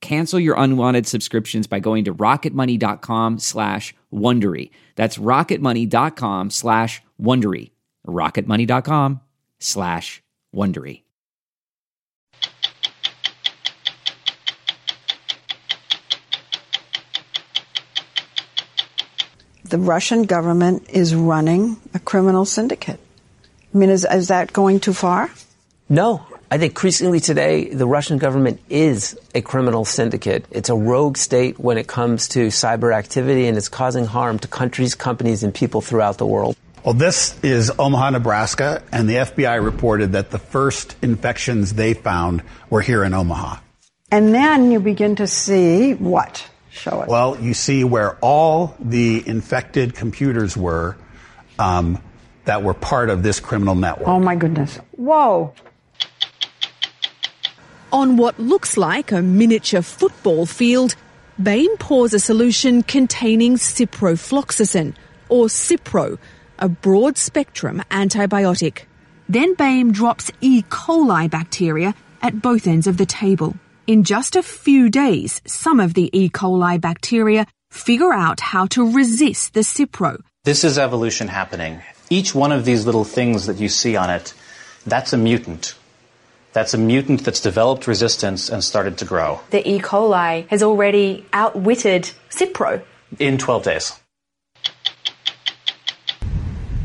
Cancel your unwanted subscriptions by going to rocketmoney.com slash Wondery. That's rocketmoney.com slash Wondery. rocketmoney.com slash Wondery. The Russian government is running a criminal syndicate. I mean, is, is that going too far? No. I think increasingly today, the Russian government is a criminal syndicate. It's a rogue state when it comes to cyber activity, and it's causing harm to countries, companies, and people throughout the world. Well, this is Omaha, Nebraska, and the FBI reported that the first infections they found were here in Omaha. And then you begin to see what? Show us. Well, you see where all the infected computers were um, that were part of this criminal network. Oh my goodness. Whoa. On what looks like a miniature football field, Baym pours a solution containing ciprofloxacin, or Cipro, a broad spectrum antibiotic. Then Baym drops E. coli bacteria at both ends of the table. In just a few days, some of the E. coli bacteria figure out how to resist the Cipro. This is evolution happening. Each one of these little things that you see on it, that's a mutant. That's a mutant that's developed resistance and started to grow. The E. coli has already outwitted Cipro. In 12 days.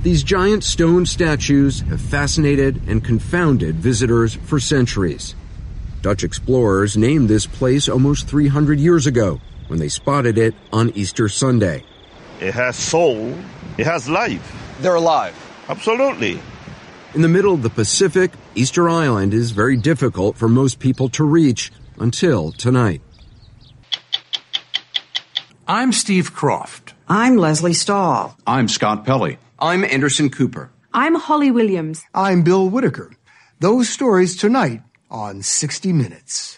These giant stone statues have fascinated and confounded visitors for centuries. Dutch explorers named this place almost 300 years ago when they spotted it on Easter Sunday. It has soul, it has life. They're alive. Absolutely. In the middle of the Pacific, Easter Island is very difficult for most people to reach until tonight. I'm Steve Kroft. I'm Lesley Stahl. I'm Scott Pelley. I'm Anderson Cooper. I'm Holly Williams. I'm Bill Whitaker. Those stories tonight on 60 Minutes.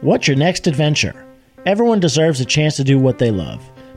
What's your next adventure? Everyone deserves a chance to do what they love.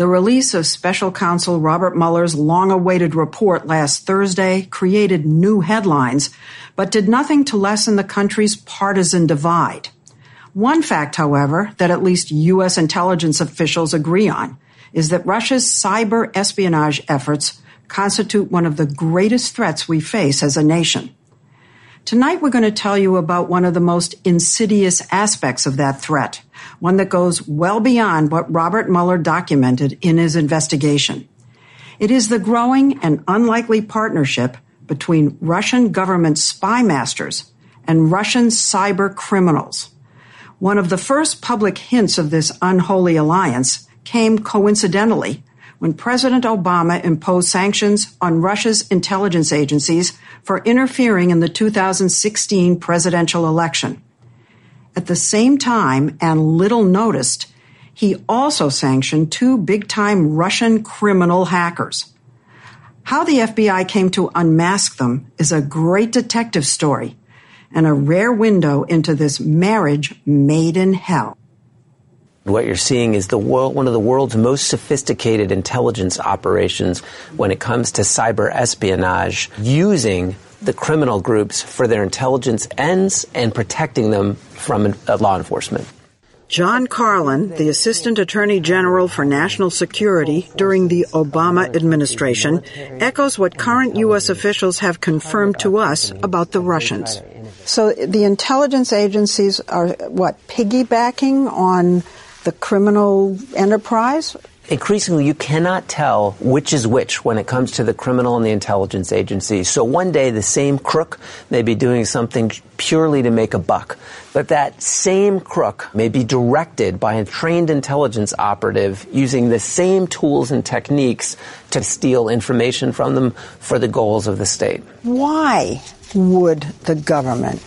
The release of special counsel Robert Mueller's long awaited report last Thursday created new headlines, but did nothing to lessen the country's partisan divide. One fact, however, that at least U.S. intelligence officials agree on is that Russia's cyber espionage efforts constitute one of the greatest threats we face as a nation. Tonight we're going to tell you about one of the most insidious aspects of that threat, one that goes well beyond what Robert Mueller documented in his investigation. It is the growing and unlikely partnership between Russian government spy masters and Russian cyber criminals. One of the first public hints of this unholy alliance came coincidentally when President Obama imposed sanctions on Russia's intelligence agencies for interfering in the 2016 presidential election. At the same time, and little noticed, he also sanctioned two big time Russian criminal hackers. How the FBI came to unmask them is a great detective story and a rare window into this marriage made in hell. What you're seeing is the world, one of the world's most sophisticated intelligence operations when it comes to cyber espionage, using the criminal groups for their intelligence ends and protecting them from uh, law enforcement. John Carlin, the Assistant Attorney General for National Security during the Obama administration, echoes what current U.S. officials have confirmed to us about the Russians. So the intelligence agencies are what, piggybacking on the criminal enterprise? Increasingly, you cannot tell which is which when it comes to the criminal and the intelligence agencies. So one day, the same crook may be doing something purely to make a buck, but that same crook may be directed by a trained intelligence operative using the same tools and techniques to steal information from them for the goals of the state. Why would the government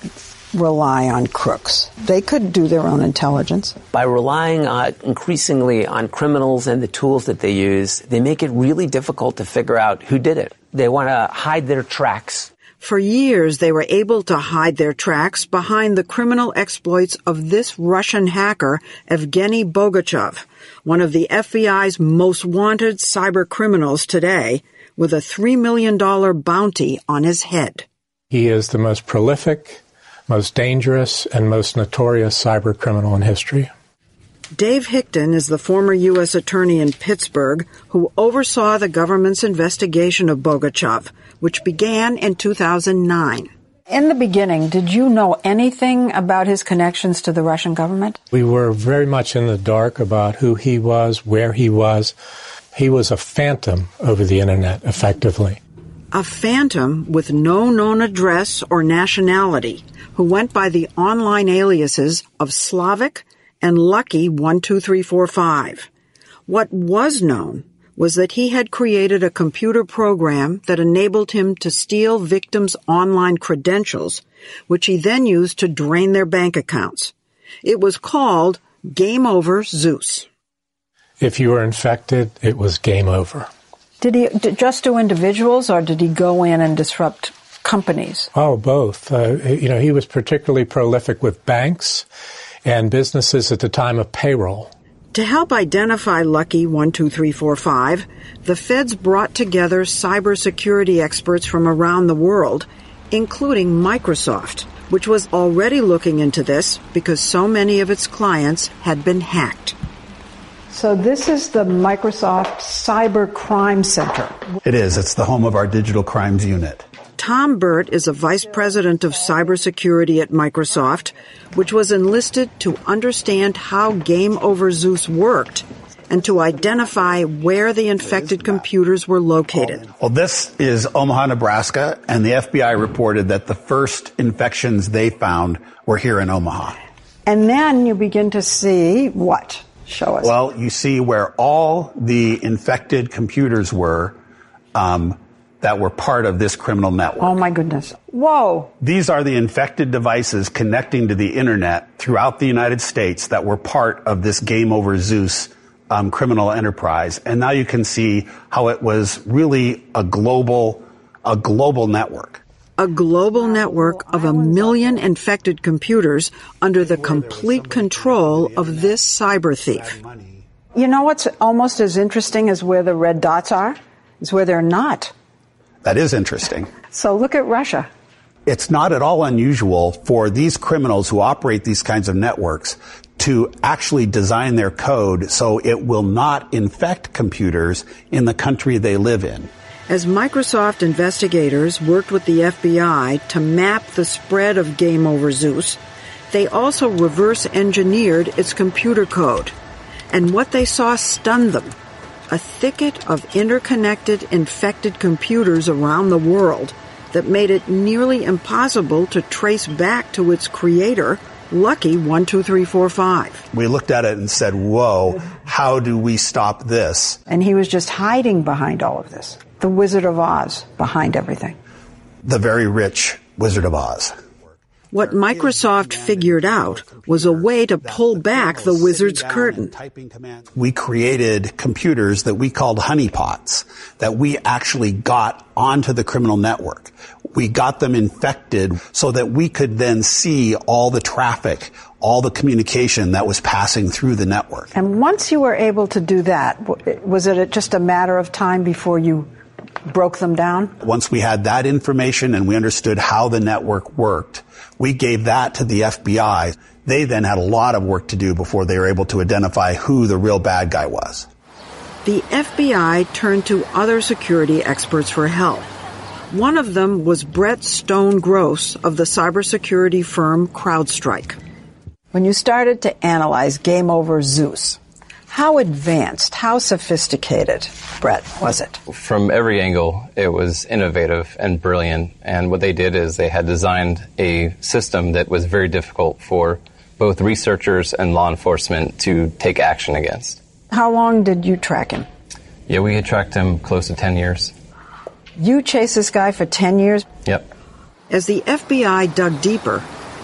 rely on crooks. They could do their own intelligence. By relying uh, increasingly on criminals and the tools that they use, they make it really difficult to figure out who did it. They want to hide their tracks. For years, they were able to hide their tracks behind the criminal exploits of this Russian hacker, Evgeny Bogachev, one of the FBI's most wanted cyber criminals today, with a $3 million bounty on his head. He is the most prolific, most dangerous and most notorious cyber criminal in history. Dave Hickton is the former U.S. Attorney in Pittsburgh who oversaw the government's investigation of Bogachev, which began in 2009. In the beginning, did you know anything about his connections to the Russian government? We were very much in the dark about who he was, where he was. He was a phantom over the internet, effectively. A phantom with no known address or nationality who went by the online aliases of Slavic and Lucky 12345. What was known was that he had created a computer program that enabled him to steal victims' online credentials, which he then used to drain their bank accounts. It was called Game Over Zeus. If you were infected, it was game over. Did he just do individuals or did he go in and disrupt companies? Oh, both. Uh, you know, he was particularly prolific with banks and businesses at the time of payroll. To help identify Lucky 12345, the feds brought together cybersecurity experts from around the world, including Microsoft, which was already looking into this because so many of its clients had been hacked. So this is the Microsoft Cyber Crime Center. It is. It's the home of our digital crimes unit. Tom Burt is a vice president of cybersecurity at Microsoft, which was enlisted to understand how Game Over Zeus worked and to identify where the infected computers were located. Well, this is Omaha, Nebraska, and the FBI reported that the first infections they found were here in Omaha. And then you begin to see what? Show us. Well, you see where all the infected computers were. Um, that were part of this criminal network. Oh my goodness. Whoa. These are the infected devices connecting to the internet throughout the United States that were part of this Game Over Zeus um, criminal enterprise. And now you can see how it was really a global, a global network. A global network of a million infected computers under the complete control of this cyber thief. You know what's almost as interesting as where the red dots are? Is where they're not. That is interesting. So look at Russia. It's not at all unusual for these criminals who operate these kinds of networks to actually design their code so it will not infect computers in the country they live in. As Microsoft investigators worked with the FBI to map the spread of Game Over Zeus, they also reverse engineered its computer code. And what they saw stunned them. A thicket of interconnected infected computers around the world that made it nearly impossible to trace back to its creator, Lucky 12345. We looked at it and said, whoa, how do we stop this? And he was just hiding behind all of this. The Wizard of Oz behind everything. The very rich Wizard of Oz. What Microsoft figured out was a way to pull back the wizard's curtain. We created computers that we called honeypots that we actually got onto the criminal network. We got them infected so that we could then see all the traffic, all the communication that was passing through the network. And once you were able to do that, was it just a matter of time before you broke them down? Once we had that information and we understood how the network worked, we gave that to the FBI. They then had a lot of work to do before they were able to identify who the real bad guy was. The FBI turned to other security experts for help. One of them was Brett Stone Gross of the cybersecurity firm CrowdStrike. When you started to analyze Game Over Zeus, how advanced, how sophisticated, Brett, was it? From every angle, it was innovative and brilliant. And what they did is they had designed a system that was very difficult for both researchers and law enforcement to take action against. How long did you track him? Yeah, we had tracked him close to 10 years. You chased this guy for 10 years? Yep. As the FBI dug deeper,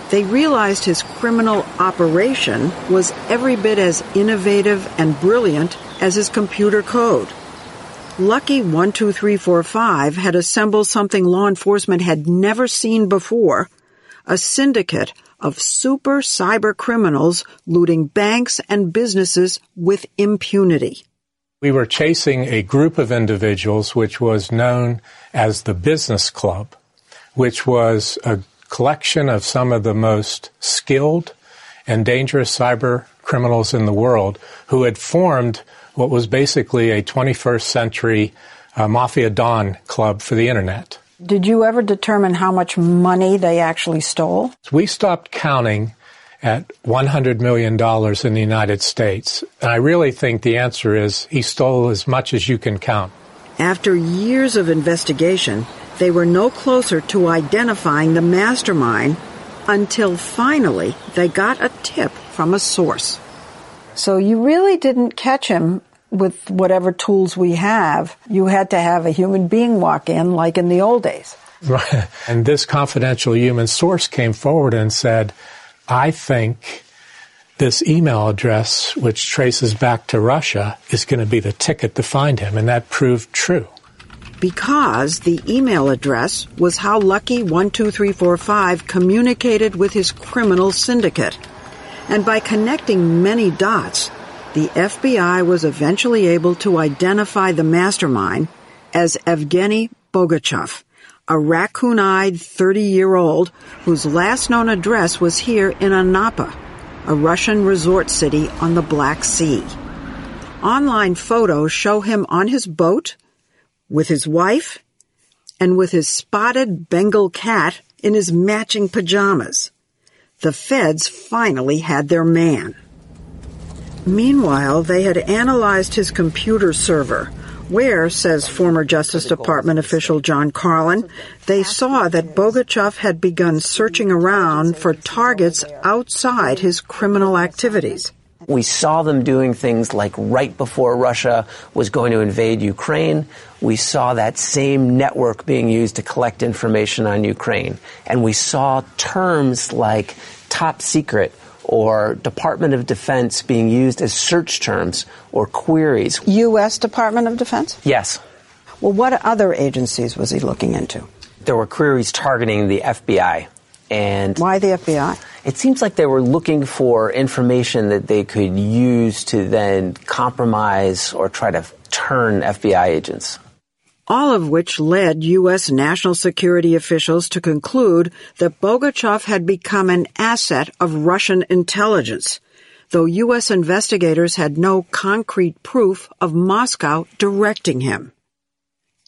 they realized his criminal operation was every bit as innovative and brilliant as his computer code. Lucky 12345 had assembled something law enforcement had never seen before a syndicate of super cyber criminals looting banks and businesses with impunity. We were chasing a group of individuals which was known as the Business Club, which was a collection of some of the most skilled and dangerous cyber criminals in the world who had formed what was basically a 21st century uh, Mafia Don club for the internet. Did you ever determine how much money they actually stole? We stopped counting at $100 million in the United States. And I really think the answer is he stole as much as you can count. After years of investigation, they were no closer to identifying the mastermind until finally they got a tip from a source. So you really didn't catch him with whatever tools we have. You had to have a human being walk in like in the old days. Right. And this confidential human source came forward and said, I think this email address, which traces back to Russia, is going to be the ticket to find him. And that proved true because the email address was how Lucky 12345 communicated with his criminal syndicate. And by connecting many dots, the FBI was eventually able to identify the mastermind as Evgeny Bogachev, a raccoon-eyed 30-year-old whose last known address was here in Anapa, a Russian resort city on the Black Sea. Online photos show him on his boat with his wife and with his spotted Bengal cat in his matching pajamas. The feds finally had their man. Meanwhile, they had analyzed his computer server, where, says former Justice Department official John Carlin, they saw that Bogachev had begun searching around for targets outside his criminal activities. We saw them doing things like right before Russia was going to invade Ukraine, we saw that same network being used to collect information on Ukraine. And we saw terms like top secret or Department of Defense being used as search terms or queries. U.S. Department of Defense? Yes. Well, what other agencies was he looking into? There were queries targeting the FBI. And why the FBI? It seems like they were looking for information that they could use to then compromise or try to turn FBI agents. all of which led U.S. national security officials to conclude that Bogachev had become an asset of Russian intelligence, though U.S. investigators had no concrete proof of Moscow directing him.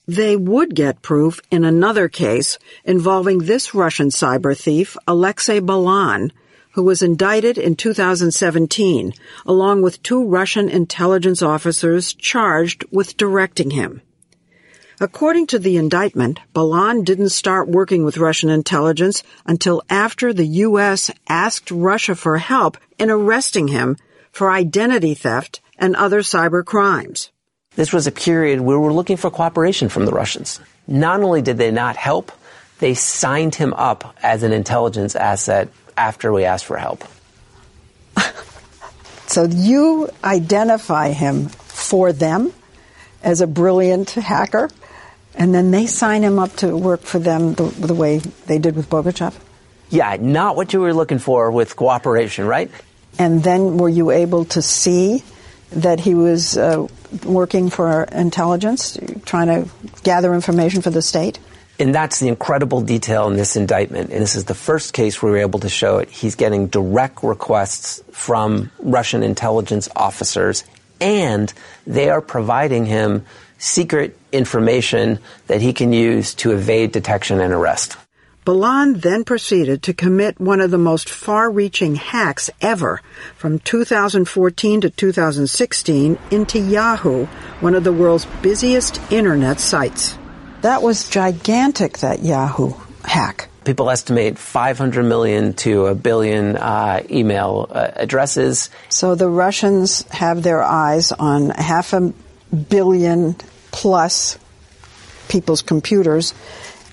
They would get proof in another case involving this Russian cyber thief, Alexei Belan, who was indicted in 2017, along with two Russian intelligence officers charged with directing him. According to the indictment, Belan didn't start working with Russian intelligence until after the U.S. asked Russia for help in arresting him for identity theft and other cyber crimes. This was a period where we were looking for cooperation from the Russians. Not only did they not help, they signed him up as an intelligence asset after we asked for help. so you identify him for them as a brilliant hacker, and then they sign him up to work for them the, the way they did with Bogachev? Yeah, not what you were looking for with cooperation, right? And then were you able to see that he was uh, working for intelligence, trying to gather information for the state? And that's the incredible detail in this indictment. And this is the first case we were able to show it. He's getting direct requests from Russian intelligence officers, and they are providing him secret information that he can use to evade detection and arrest. Belan then proceeded to commit one of the most far-reaching hacks ever from 2014 to 2016 into Yahoo, one of the world's busiest internet sites. That was gigantic, that Yahoo hack. People estimate 500 million to a billion uh, email uh, addresses. So the Russians have their eyes on half a billion plus people's computers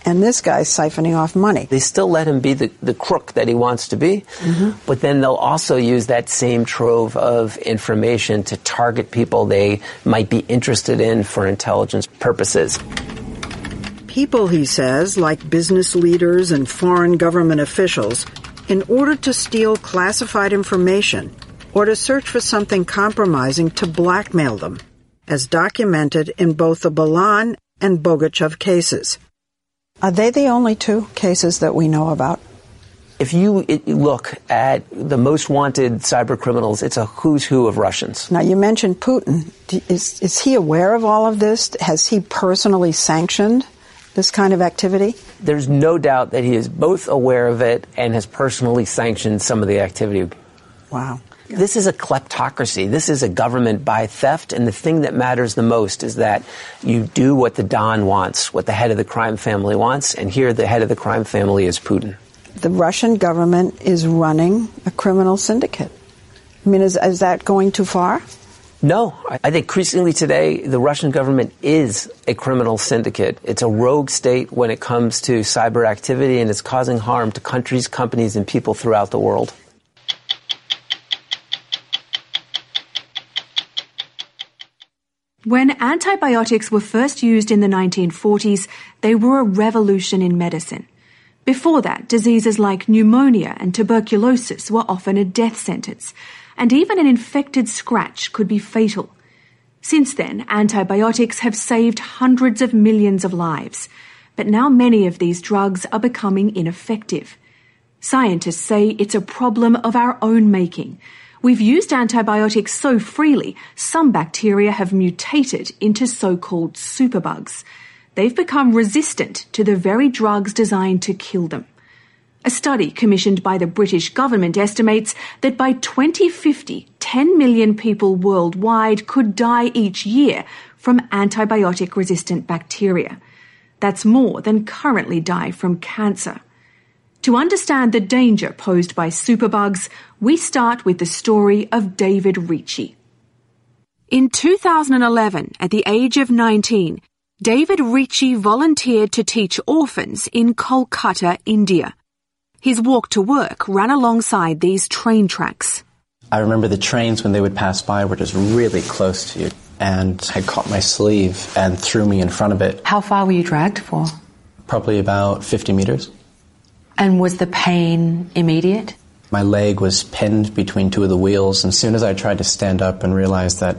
and this guy's siphoning off money. They still let him be the, the crook that he wants to be, mm-hmm. but then they'll also use that same trove of information to target people they might be interested in for intelligence purposes people, he says, like business leaders and foreign government officials, in order to steal classified information or to search for something compromising to blackmail them, as documented in both the Belan and Bogachev cases. Are they the only two cases that we know about? If you look at the most wanted cyber criminals, it's a who's who of Russians. Now, you mentioned Putin. Is, is he aware of all of this? Has he personally sanctioned this kind of activity? There's no doubt that he is both aware of it and has personally sanctioned some of the activity. Wow. This is a kleptocracy. This is a government by theft. And the thing that matters the most is that you do what the Don wants, what the head of the crime family wants. And here, the head of the crime family is Putin. The Russian government is running a criminal syndicate. I mean, is, is that going too far? No, I think increasingly today the Russian government is a criminal syndicate. It's a rogue state when it comes to cyber activity and it's causing harm to countries, companies, and people throughout the world. When antibiotics were first used in the 1940s, they were a revolution in medicine. Before that, diseases like pneumonia and tuberculosis were often a death sentence and even an infected scratch could be fatal. Since then, antibiotics have saved hundreds of millions of lives, but now many of these drugs are becoming ineffective. Scientists say it's a problem of our own making. We've used antibiotics so freely, some bacteria have mutated into so-called superbugs. They've become resistant to the very drugs designed to kill them. A study commissioned by the British government estimates that by 2050, 10 million people worldwide could die each year from antibiotic resistant bacteria. That's more than currently die from cancer. To understand the danger posed by superbugs, we start with the story of David Ricci. In 2011, at the age of 19, David Ricci volunteered to teach orphans in Kolkata, India. His walk to work ran alongside these train tracks. I remember the trains when they would pass by were just really close to you and had caught my sleeve and threw me in front of it. How far were you dragged for? Probably about 50 meters. And was the pain immediate? My leg was pinned between two of the wheels, and as soon as I tried to stand up and realized that,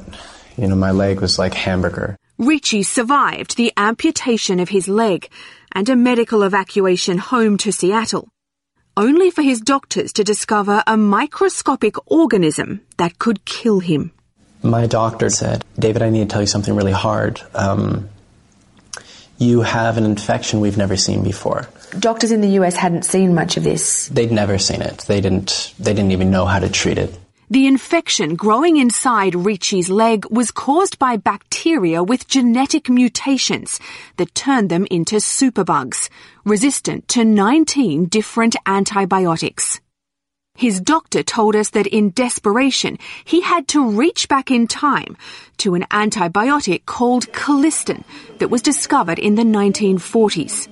you know, my leg was like hamburger. Ricci survived the amputation of his leg and a medical evacuation home to Seattle, only for his doctors to discover a microscopic organism that could kill him. My doctor said, David, I need to tell you something really hard. Um, you have an infection we've never seen before. Doctors in the US hadn't seen much of this. They'd never seen it. They didn't. They didn't even know how to treat it. The infection growing inside Ricci's leg was caused by bacteria with genetic mutations that turned them into superbugs, resistant to 19 different antibiotics. His doctor told us that in desperation, he had to reach back in time to an antibiotic called colistin that was discovered in the 1940s.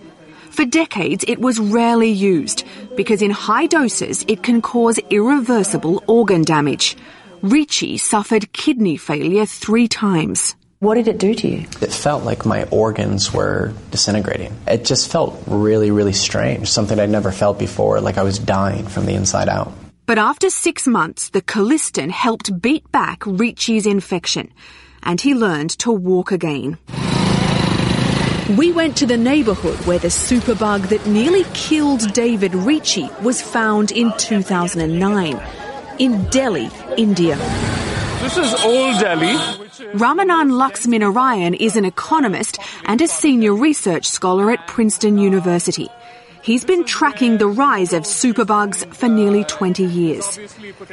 For decades, it was rarely used because in high doses it can cause irreversible organ damage. Ricci suffered kidney failure three times. What did it do to you? It felt like my organs were disintegrating. It just felt really, really strange, something I'd never felt before, like I was dying from the inside out. But after six months, the colistin helped beat back Ricci's infection, and he learned to walk again. We went to the neighbourhood where the superbug that nearly killed David Ricci was found in 2009, in Delhi, India. This is Old Delhi. Ramanan Laxminarayan is an economist and a senior research scholar at Princeton University. He's been tracking the rise of superbugs for nearly 20 years.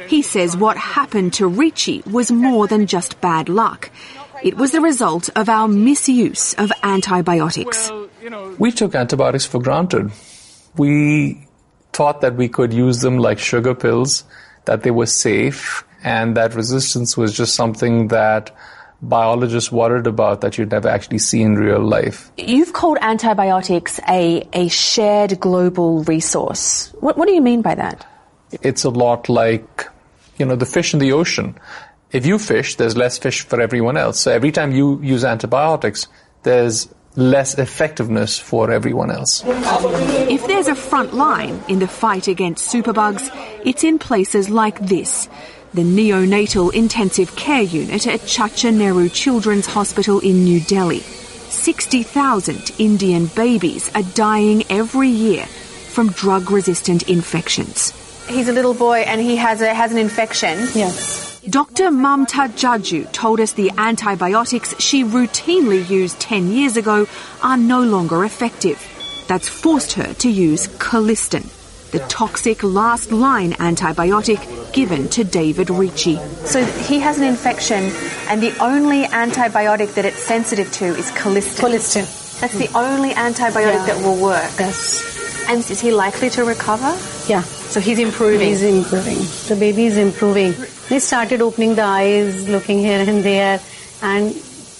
He says what happened to Ricci was more than just bad luck. It was the result of our misuse of antibiotics. We took antibiotics for granted. We thought that we could use them like sugar pills, that they were safe, and that resistance was just something that biologists worried about that you'd never actually see in real life. You've called antibiotics a, a shared global resource. What, what do you mean by that? It's a lot like, you know, the fish in the ocean. If you fish, there's less fish for everyone else. So every time you use antibiotics, there's less effectiveness for everyone else. If there's a front line in the fight against superbugs, it's in places like this the neonatal intensive care unit at Chacha Nehru Children's Hospital in New Delhi. 60,000 Indian babies are dying every year from drug resistant infections. He's a little boy and he has, a, has an infection. Yes. Dr. Mamta Jaju told us the antibiotics she routinely used 10 years ago are no longer effective. That's forced her to use colistin the toxic last line antibiotic given to David Ricci. So he has an infection, and the only antibiotic that it's sensitive to is colistin. Colistin. That's the only antibiotic Yeah. that will work. Yes. And is he likely to recover? Yeah. So he's improving. He's improving. The baby is improving. He started opening the eyes, looking here and there, and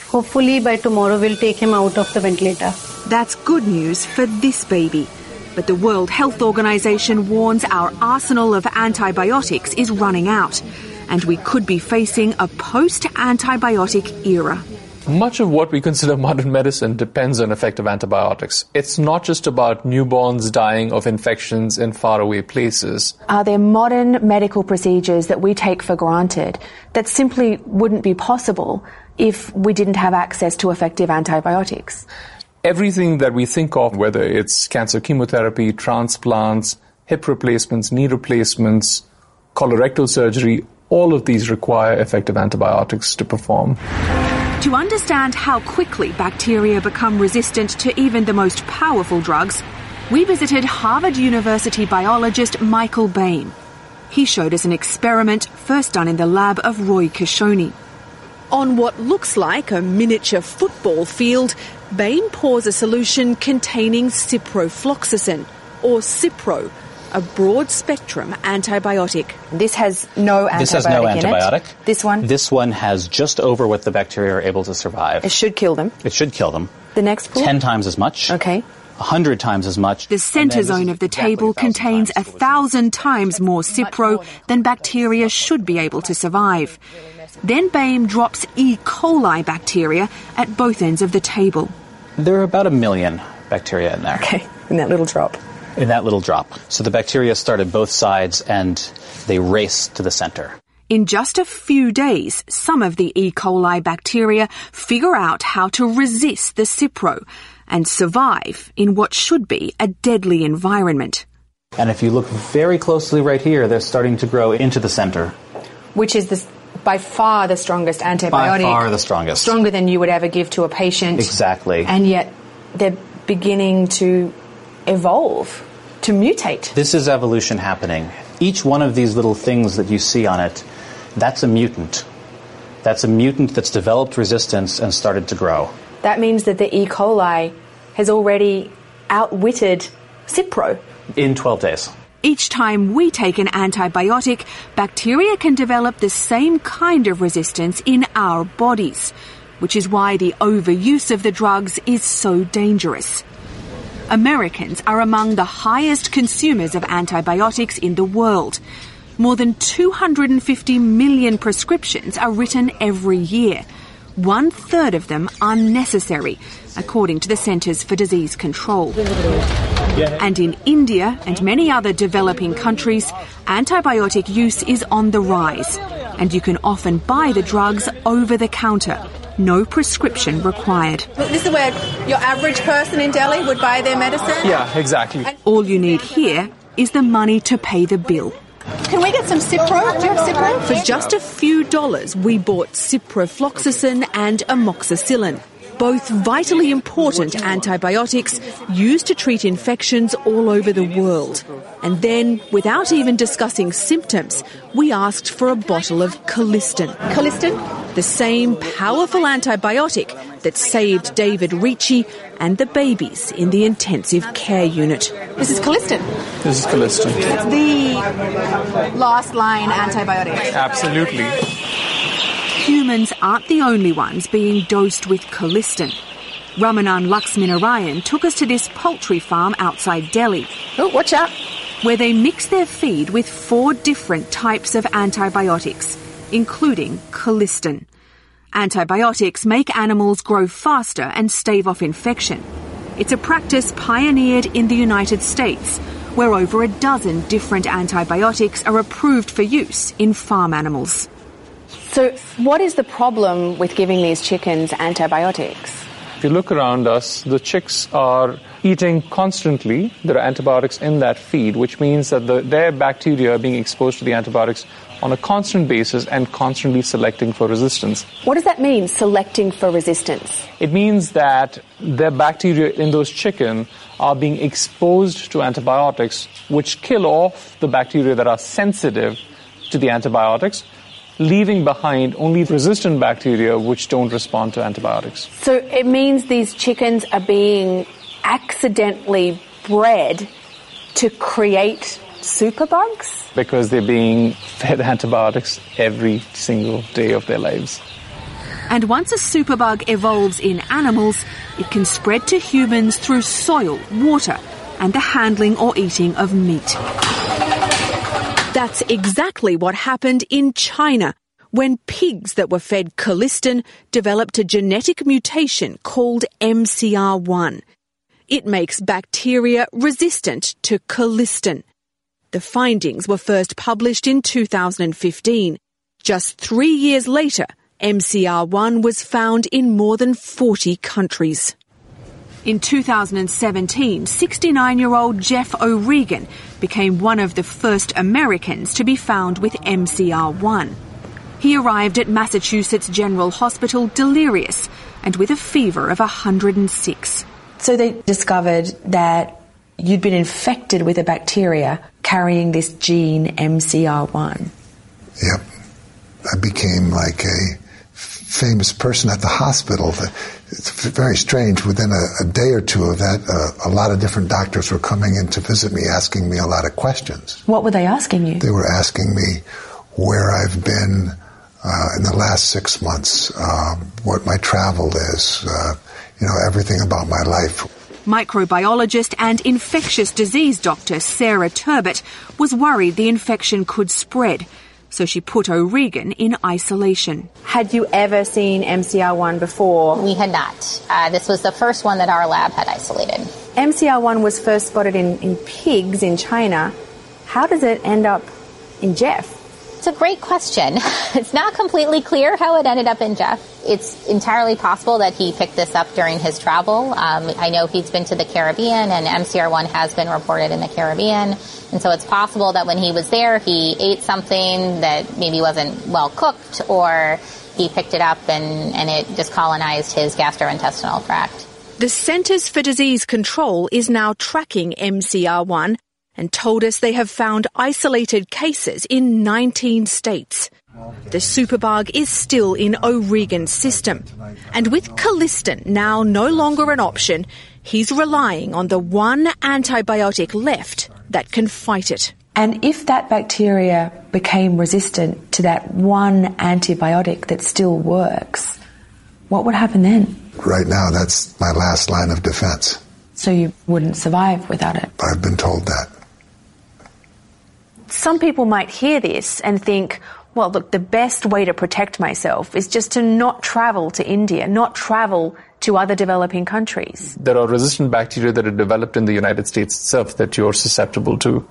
hopefully by tomorrow we'll take him out of the ventilator. That's good news for this baby. But the World Health Organization warns our arsenal of antibiotics is running out, and we could be facing a post antibiotic era. Much of what we consider modern medicine depends on effective antibiotics. It's not just about newborns dying of infections in faraway places. Are there modern medical procedures that we take for granted that simply wouldn't be possible if we didn't have access to effective antibiotics? Everything that we think of, whether it's cancer chemotherapy, transplants, hip replacements, knee replacements, colorectal surgery, all of these require effective antibiotics to perform. To understand how quickly bacteria become resistant to even the most powerful drugs, we visited Harvard University biologist Michael Baym. He showed us an experiment first done in the lab of Roy Kishony. On what looks like a miniature football field, Baym pours a solution containing ciprofloxacin, or Cipro, a broad spectrum antibiotic. This has no antibiotic This has no in it. antibiotic. This one? This one has just over what the bacteria are able to survive. It should kill them. It should kill them. The next pool? Ten times as much. Okay. A hundred times as much. The centre zone of the table contains a thousand times more Cipro than bacteria should be able to survive. Then Baym drops E. coli bacteria at both ends of the table. There are about a million bacteria in there. Okay, in that little drop. In that little drop. So the bacteria start at both sides and they race to the center. In just a few days, some of the E. coli bacteria figure out how to resist the Cipro and survive in what should be a deadly environment. And if you look very closely right here, they're starting to grow into the center. Which is the, by far the strongest antibiotic. By far the strongest. Stronger than you would ever give to a patient. Exactly. And yet they're beginning to evolve, to mutate. This is evolution happening. Each one of these little things that you see on it, that's a mutant. That's a mutant that's developed resistance and started to grow. That means that the E. coli has already outwitted Cipro. In 12 days. Each time we take an antibiotic, bacteria can develop the same kind of resistance in our bodies, which is why the overuse of the drugs is so dangerous. Americans are among the highest consumers of antibiotics in the world. More than 250 million prescriptions are written every year. One third of them are unnecessary, according to the Centers for Disease Control. And in India and many other developing countries, antibiotic use is on the rise, and you can often buy the drugs over the counter. No prescription required. This is where your average person in Delhi would buy their medicine? Yeah, exactly. All you need here is the money to pay the bill. Can we get some Cipro? Do you have Cipro? For just a few dollars, we bought ciprofloxacin and amoxicillin, both vitally important antibiotics used to treat infections all over the world. And then, without even discussing symptoms, we asked for a bottle of Colistin. Colistin? The same powerful antibiotic that saved David Ricci and the babies in the intensive care unit. This is Colistin. This is Colistin. It's the last line antibiotic. Absolutely. Humans aren't the only ones being dosed with Colistin. Ramanan Laxminarayan took us to this poultry farm outside Delhi. Oh, watch out. Where they mix their feed with four different types of antibiotics, including Colistin. Antibiotics make animals grow faster and stave off infection. It's a practice pioneered in the United States, where over a dozen different antibiotics are approved for use in farm animals. So, what is the problem with giving these chickens antibiotics? If you look around us, the chicks are eating constantly. There are antibiotics in that feed, which means that the, their bacteria are being exposed to the antibiotics on a constant basis and constantly selecting for resistance. What does that mean, selecting for resistance? It means that the bacteria in those chicken are being exposed to antibiotics, which kill off the bacteria that are sensitive to the antibiotics, leaving behind only resistant bacteria which don't respond to antibiotics. So it means these chickens are being accidentally bred to create superbugs? Because they're being fed antibiotics every single day of their lives. And once a superbug evolves in animals, it can spread to humans through soil, water, and the handling or eating of meat. That's exactly what happened in China when pigs that were fed colistin developed a genetic mutation called MCR1. It makes bacteria resistant to colistin. The findings were first published in 2015. Just three years later, MCR1 was found in more than 40 countries. In 2017, 69 year old Jeff O'Regan became one of the first Americans to be found with MCR1. He arrived at Massachusetts General Hospital delirious and with a fever of 106. So they discovered that you'd been infected with a bacteria carrying this gene MCR1. Yep. I became like a famous person at the hospital. It's very strange. Within a, a day or two of that, uh, a lot of different doctors were coming in to visit me, asking me a lot of questions. What were they asking you? They were asking me where I've been uh, in the last six months, uh, what my travel is, uh, you know, everything about my life. Microbiologist and infectious disease doctor Sarah Turbett was worried the infection could spread so she put O'Regan in isolation. Had you ever seen MCR1 before? We had not. Uh, this was the first one that our lab had isolated. MCR1 was first spotted in, in pigs in China. How does it end up in Jeff? It's a great question. It's not completely clear how it ended up in Jeff. It's entirely possible that he picked this up during his travel. Um, I know he's been to the Caribbean, and MCR1 has been reported in the Caribbean. And so it's possible that when he was there, he ate something that maybe wasn't well cooked, or he picked it up and, and it just colonized his gastrointestinal tract. The Centers for Disease Control is now tracking MCR1 and told us they have found isolated cases in 19 states. The superbug is still in O'Regan's system. And with Colistin now no longer an option, he's relying on the one antibiotic left that can fight it. And if that bacteria became resistant to that one antibiotic that still works, what would happen then? Right now, that's my last line of defense. So you wouldn't survive without it? I've been told that. Some people might hear this and think, well, look, the best way to protect myself is just to not travel to India, not travel to other developing countries. There are resistant bacteria that are developed in the United States itself that you're susceptible to.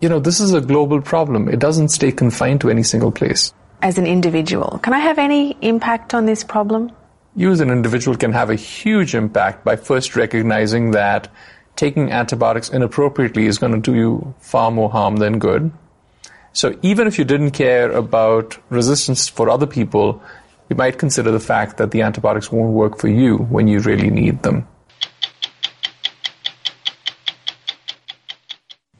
You know, this is a global problem. It doesn't stay confined to any single place. As an individual, can I have any impact on this problem? You as an individual can have a huge impact by first recognizing that taking antibiotics inappropriately is going to do you far more harm than good. So even if you didn't care about resistance for other people, you might consider the fact that the antibiotics won't work for you when you really need them.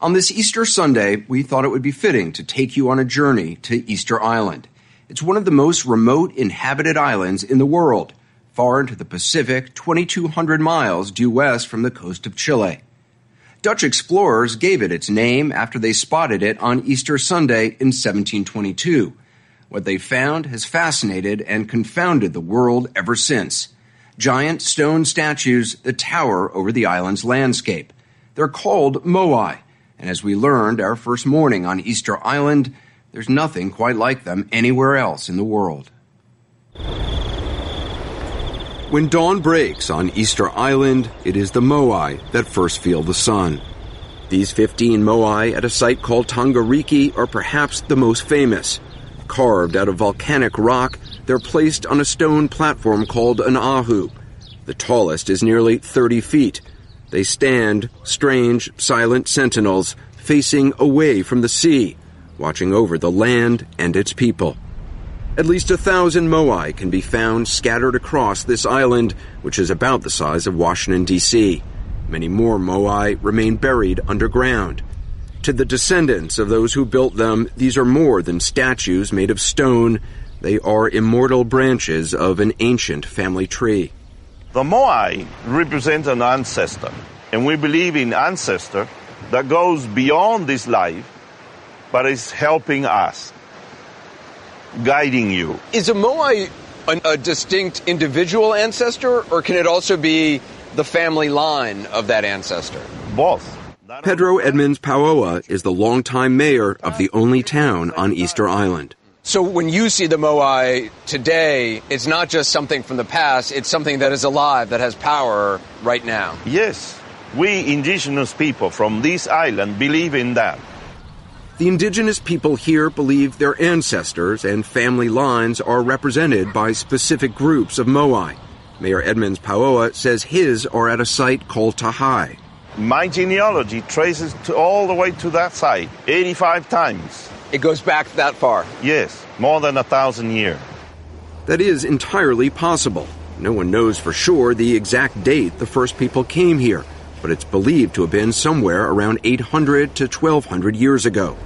On this Easter Sunday, we thought it would be fitting to take you on a journey to Easter Island. It's one of the most remote inhabited islands in the world far into the Pacific, 2,200 miles due west from the coast of Chile. Dutch explorers gave it its name after they spotted it on Easter Sunday in 1722. What they found has fascinated and confounded the world ever since. Giant stone statues that tower over the island's landscape. They're called moai, and as we learned our first morning on Easter Island, there's nothing quite like them anywhere else in the world. When dawn breaks on Easter Island, it is the moai that first feel the sun. These 15 moai at a site called Tongariki are perhaps the most famous. Carved out of volcanic rock, they're placed on a stone platform called an ahu. The tallest is nearly 30 feet. They stand, strange, silent sentinels, facing away from the sea, watching over the land and its people. At least a thousand moai can be found scattered across this island, which is about the size of Washington, D.C. Many more moai remain buried underground. To the descendants of those who built them, these are more than statues made of stone. They are immortal branches of an ancient family tree. The moai represent an ancestor, and we believe in ancestor that goes beyond this life, but is helping us guiding you. Is a Moai a, a distinct individual ancestor, or can it also be the family line of that ancestor? Both. Pedro Edmunds Paoa is the longtime mayor of the only town on Easter Island. So when you see the Moai today, it's not just something from the past, it's something that is alive, that has power right now. Yes. We indigenous people from this island believe in that. The indigenous people here believe their ancestors and family lines are represented by specific groups of Moai. Mayor Edmunds Paoa says his are at a site called Tahai. My genealogy traces to all the way to that site, 85 times. It goes back that far? Yes, more than a thousand years. That is entirely possible. No one knows for sure the exact date the first people came here, but it's believed to have been somewhere around 800 to 1200 years ago.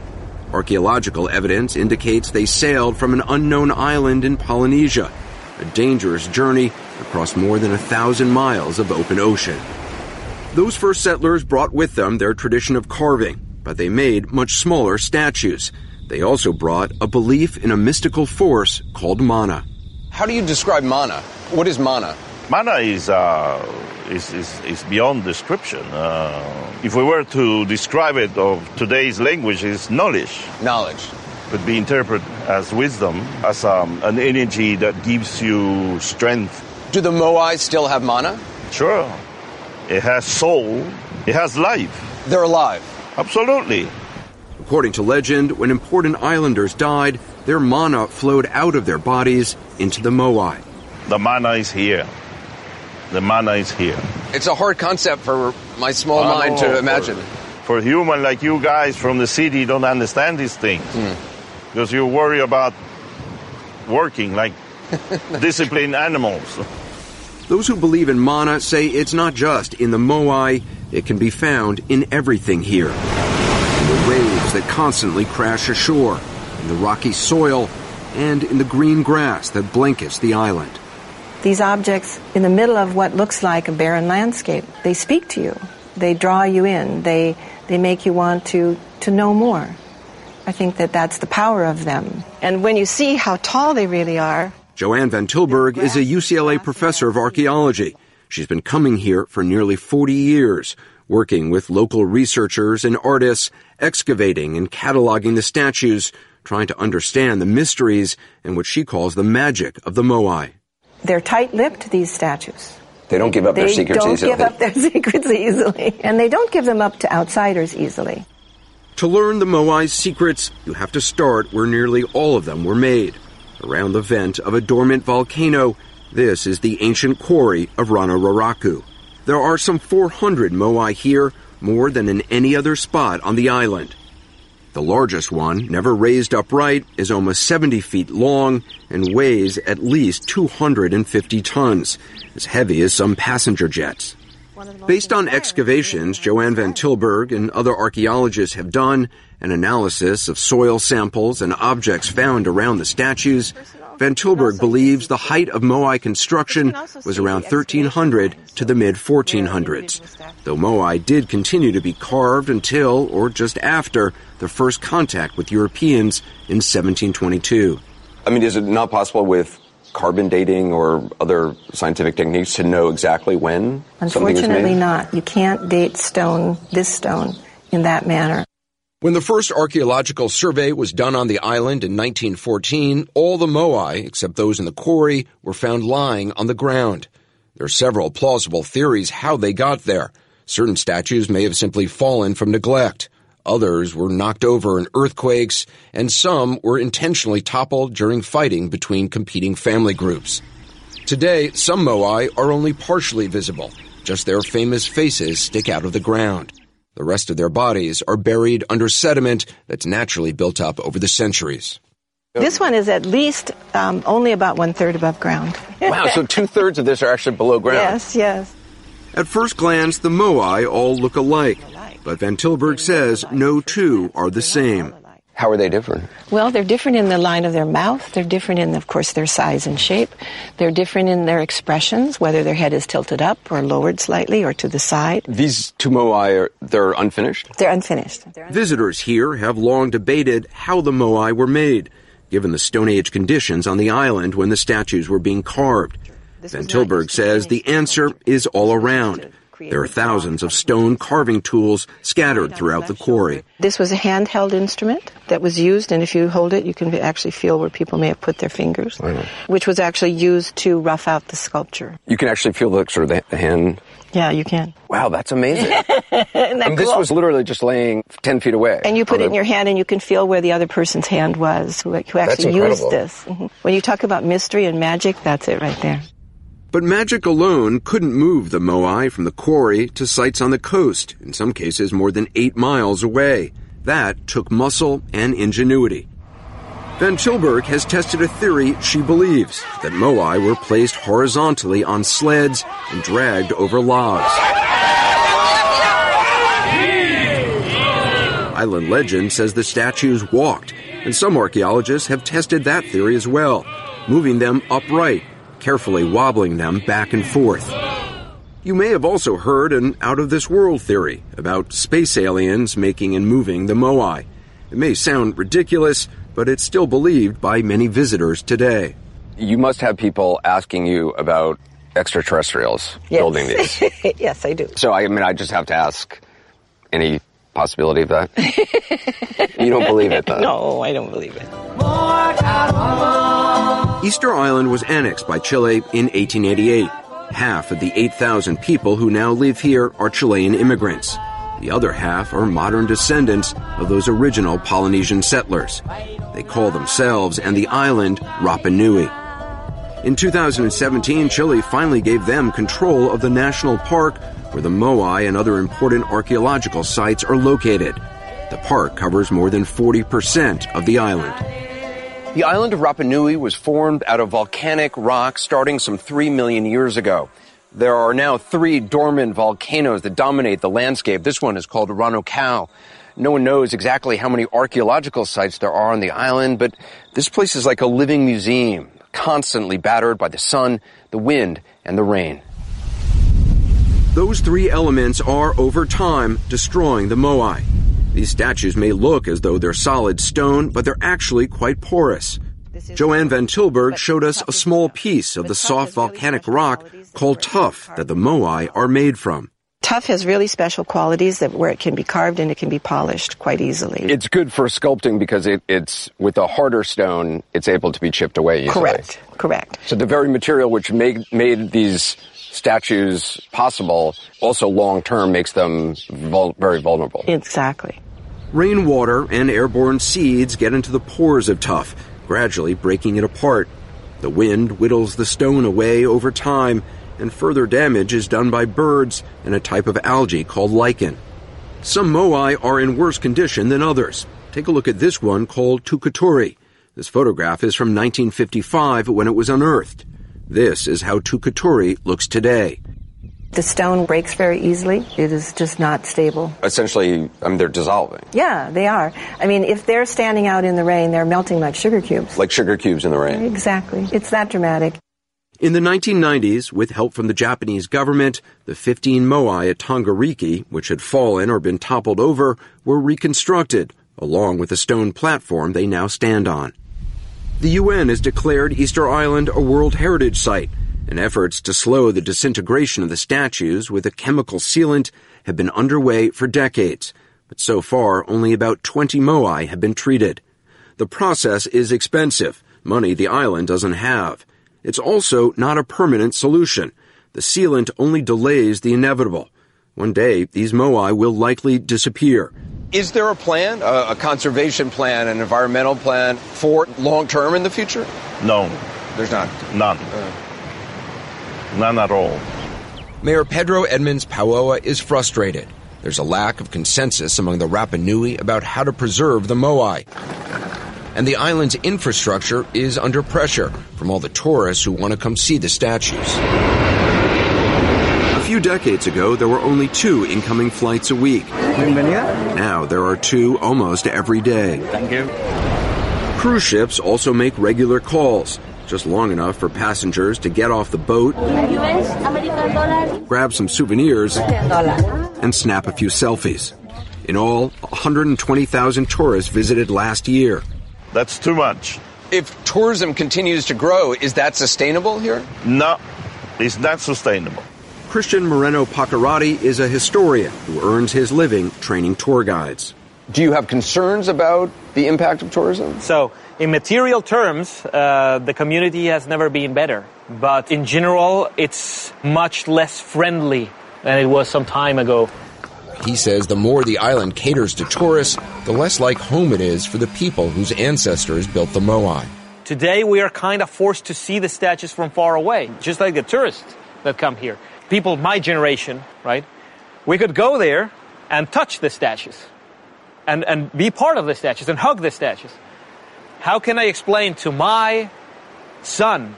Archaeological evidence indicates they sailed from an unknown island in Polynesia, a dangerous journey across more than a thousand miles of open ocean. Those first settlers brought with them their tradition of carving, but they made much smaller statues. They also brought a belief in a mystical force called mana. How do you describe mana? What is mana? Mana is, uh, is, is, is, beyond description. Uh, if we were to describe it of today's language, is knowledge. Knowledge. Could be interpreted as wisdom, as um, an energy that gives you strength. Do the Moai still have mana? Sure. It has soul. It has life. They're alive. Absolutely. According to legend, when important islanders died, their mana flowed out of their bodies into the Moai. The mana is here. The mana is here. It's a hard concept for my small I mind know, to imagine. For, for human like you guys from the city, don't understand these things hmm. because you worry about working like disciplined animals. Those who believe in mana say it's not just in the Moai, it can be found in everything here. In the waves that constantly crash ashore, in the rocky soil, and in the green grass that blankets the island. These objects in the middle of what looks like a barren landscape, they speak to you. They draw you in. They, they make you want to, to know more. I think that that's the power of them. And when you see how tall they really are, Joanne Van Tilburg is a UCLA professor of archaeology. She's been coming here for nearly 40 years, working with local researchers and artists, excavating and cataloging the statues, trying to understand the mysteries and what she calls the magic of the Moai. They're tight-lipped, these statues. They don't give up they don't give up their secrets easily. And they don't give them up to outsiders easily. To learn the Moai's secrets, you have to start where nearly all of them were made. Around the vent of a dormant volcano, this is the ancient quarry of Rano Raraku. There are some 400 Moai here, more than in any other spot on the island. The largest one, never raised upright, is almost 70 feet long and weighs at least 250 tons, as heavy as some passenger jets. Based on excavations Joanne Van Tilburg and other archaeologists have done, an analysis of soil samples and objects found around the statues, Van Tilburg believes the height of Moai construction was around 1300 to the mid 1400s, though Moai did continue to be carved until, or just after, the first contact with Europeans in 1722. I mean, is it not possible with carbon dating or other scientific techniques to know exactly when something was Unfortunately, made? not. You can't date stone, this stone, in that manner. When the first archaeological survey was done on the island in 1914, all the moai, except those in the quarry, were found lying on the ground. There are several plausible theories how they got there. Certain statues may have simply fallen from neglect. Others were knocked over in earthquakes, and some were intentionally toppled during fighting between competing family groups. Today, some moai are only partially visible. Just their famous faces stick out of the ground. The rest of their bodies are buried under sediment that's naturally built up over the centuries. This one is at least um, only about one third above ground. Wow, so two thirds of this are actually below ground. Yes, yes. At first glance, the moai all look alike, but Van Tilburg says no two are the same. How are they different? Well, they're different in the line of their mouth. They're different in, of course, their size and shape. They're different in their expressions, whether their head is tilted up or lowered slightly or to the side. These two moai are they're unfinished. They're unfinished. Visitors here have long debated how the moai were made, given the Stone Age conditions on the island when the statues were being carved. Van Tilburg says the answer is all around. There are thousands of stone carving tools scattered throughout the quarry. This was a handheld instrument that was used, and if you hold it, you can actually feel where people may have put their fingers, which was actually used to rough out the sculpture. You can actually feel the sort of the, the hand. Yeah, you can. Wow, that's amazing. Isn't that I mean, this cool? was literally just laying 10 feet away. And you put it the- in your hand and you can feel where the other person's hand was who, who actually used incredible. this. Mhm. When you talk about mystery and magic, that's it right there. But magic alone couldn't move the moai from the quarry to sites on the coast, in some cases more than eight miles away. That took muscle and ingenuity. Van Tilburg has tested a theory she believes that moai were placed horizontally on sleds and dragged over logs. Island legend says the statues walked, and some archaeologists have tested that theory as well, moving them upright, carefully wobbling them back and forth. You may have also heard an out of this world theory about space aliens making and moving the Moai. It may sound ridiculous, but it's still believed by many visitors today. You must have people asking you about extraterrestrials Yes. building these. yes, I do. So, I mean, I just have to ask any possibility of that? you don't believe it, though? No, I don't believe it. Easter Island was annexed by Chile in 1888. Half of the 8,000 people who now live here are Chilean immigrants. The other half are modern descendants of those original Polynesian settlers. They call themselves and the island Rapa Nui. In 2017, Chile finally gave them control of the national park where the Moai and other important archaeological sites are located. The park covers more than 40% of the island. The island of Rapa Nui was formed out of volcanic rock starting some 3 million years ago. There are now three dormant volcanoes that dominate the landscape. This one is called Rano Kau. No one knows exactly how many archaeological sites there are on the island, but this place is like a living museum, constantly battered by the sun, the wind, and the rain. Those three elements are, over time, destroying the moai. These statues may look as though they're solid stone, but they're actually quite porous. Joanne Van Tilburg showed us a small piece of the soft volcanic rock called tuff that the moai are made from. Tuff has really special qualities that where it can be carved and it can be polished quite easily. It's good for sculpting because it, it's with a harder stone, it's able to be chipped away easily. Correct. Correct. So the very material which made made these statues possible also long term makes them vul- very vulnerable. Exactly. Rainwater and airborne seeds get into the pores of tuff, gradually breaking it apart. The wind whittles the stone away over time, and further damage is done by birds and a type of algae called lichen. Some moai are in worse condition than others. Take a look at this one called Tukuturi. This photograph is from 1955 when it was unearthed. This is how Tukuturi looks today. The stone breaks very easily. It is just not stable. Essentially, I mean, they're dissolving. Yeah, they are. I mean, if they're standing out in the rain, they're melting like sugar cubes. Like sugar cubes in the rain. Exactly. It's that dramatic. In the 1990s, with help from the Japanese government, the 15 moai at Tongariki, which had fallen or been toppled over, were reconstructed, along with the stone platform they now stand on. The UN has declared Easter Island a World Heritage Site, and efforts to slow the disintegration of the statues with a chemical sealant have been underway for decades. But so far, only about 20 moai have been treated. The process is expensive, money the island doesn't have. It's also not a permanent solution. The sealant only delays the inevitable. One day, these moai will likely disappear. Is there a plan, a, a conservation plan, an environmental plan for long term in the future? No. There's not. None. Uh. None at all. Mayor Pedro Edmunds Paoa is frustrated. There's a lack of consensus among the Rapa Nui about how to preserve the moai. And the island's infrastructure is under pressure from all the tourists who want to come see the statues. A few decades ago, there were only two incoming flights a week. Now there are two almost every day. Thank you. Cruise ships also make regular calls, just long enough for passengers to get off the boat, grab some souvenirs, and snap a few selfies. In all, 120,000 tourists visited last year. That's too much. If tourism continues to grow, is that sustainable here? No, it's not sustainable. Christian Moreno Pakarati is a historian who earns his living training tour guides. Do you have concerns about the impact of tourism? So, in material terms, uh, the community has never been better. But in general, it's much less friendly than it was some time ago. He says the more the island caters to tourists, the less like home it is for the people whose ancestors built the Moai. Today, we are kind of forced to see the statues from far away, just like the tourists that come here. People my generation, right? We could go there and touch the statues and, and be part of the statues and hug the statues. How can I explain to my son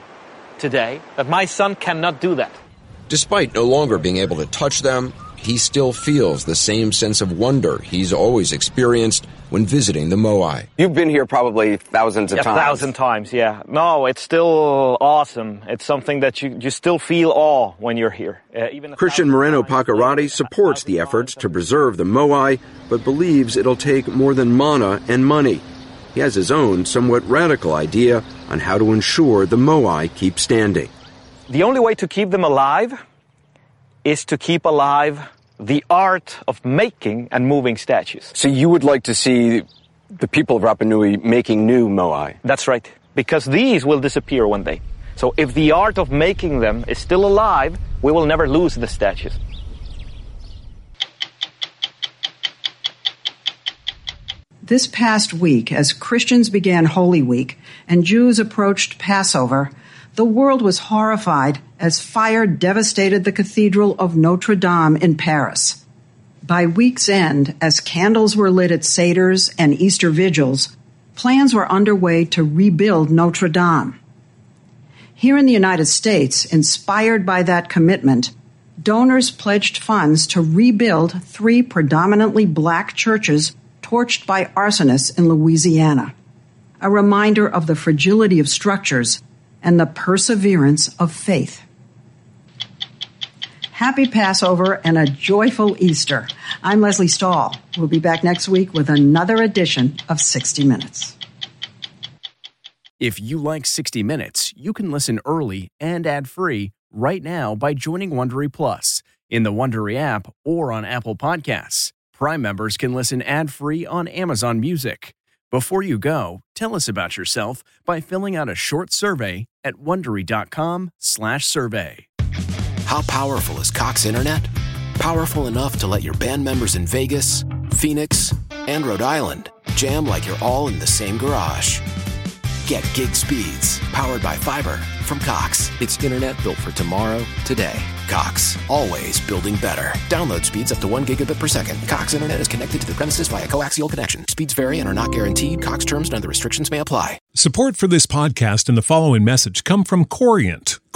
today that my son cannot do that? Despite no longer being able to touch them, he still feels the same sense of wonder he's always experienced when visiting the Moai. You've been here probably thousands of a times. thousand times, yeah. No, it's still awesome. It's something that you, you still feel awe when you're here. Uh, even Christian Moreno Pakarati supports the efforts to preserve the Moai, but believes it'll take more than mana and money. He has his own somewhat radical idea on how to ensure the Moai keep standing. the only way to keep them alive is to keep alive the art of making and moving statues. So you would like to see the people of Rapa Nui making new moai? That's right, because these will disappear one day. So if the art of making them is still alive, we will never lose the statues. This past week, as Christians began Holy Week and Jews approached Passover, the world was horrified as fire devastated the Cathedral of Notre Dame in Paris. By week's end, as candles were lit at Seder's and Easter vigils, plans were underway to rebuild Notre Dame. Here in the United States, inspired by that commitment, donors pledged funds to rebuild three predominantly black churches torched by arsonists in Louisiana. A reminder of the fragility of structures and the perseverance of faith. Happy Passover and a joyful Easter. I'm Lesley Stahl. We'll be back next week with another edition of 60 Minutes. If you like 60 Minutes, you can listen early and ad-free right now by joining Wondery Plus in the Wondery app or on Apple Podcasts. Prime members can listen ad-free on Amazon Music. Before you go, tell us about yourself by filling out a short survey at wondery.com/survey. How powerful is Cox Internet? Powerful enough to let your band members in Vegas, Phoenix, and Rhode Island jam like you're all in the same garage. Get gig speeds powered by fiber from Cox. It's internet built for tomorrow, today. Cox, always building better. Download speeds up to one gigabit per second. Cox internet is connected to the premises via coaxial connection. Speeds vary and are not guaranteed. Cox terms and other restrictions may apply. Support for this podcast and the following message come from Corient.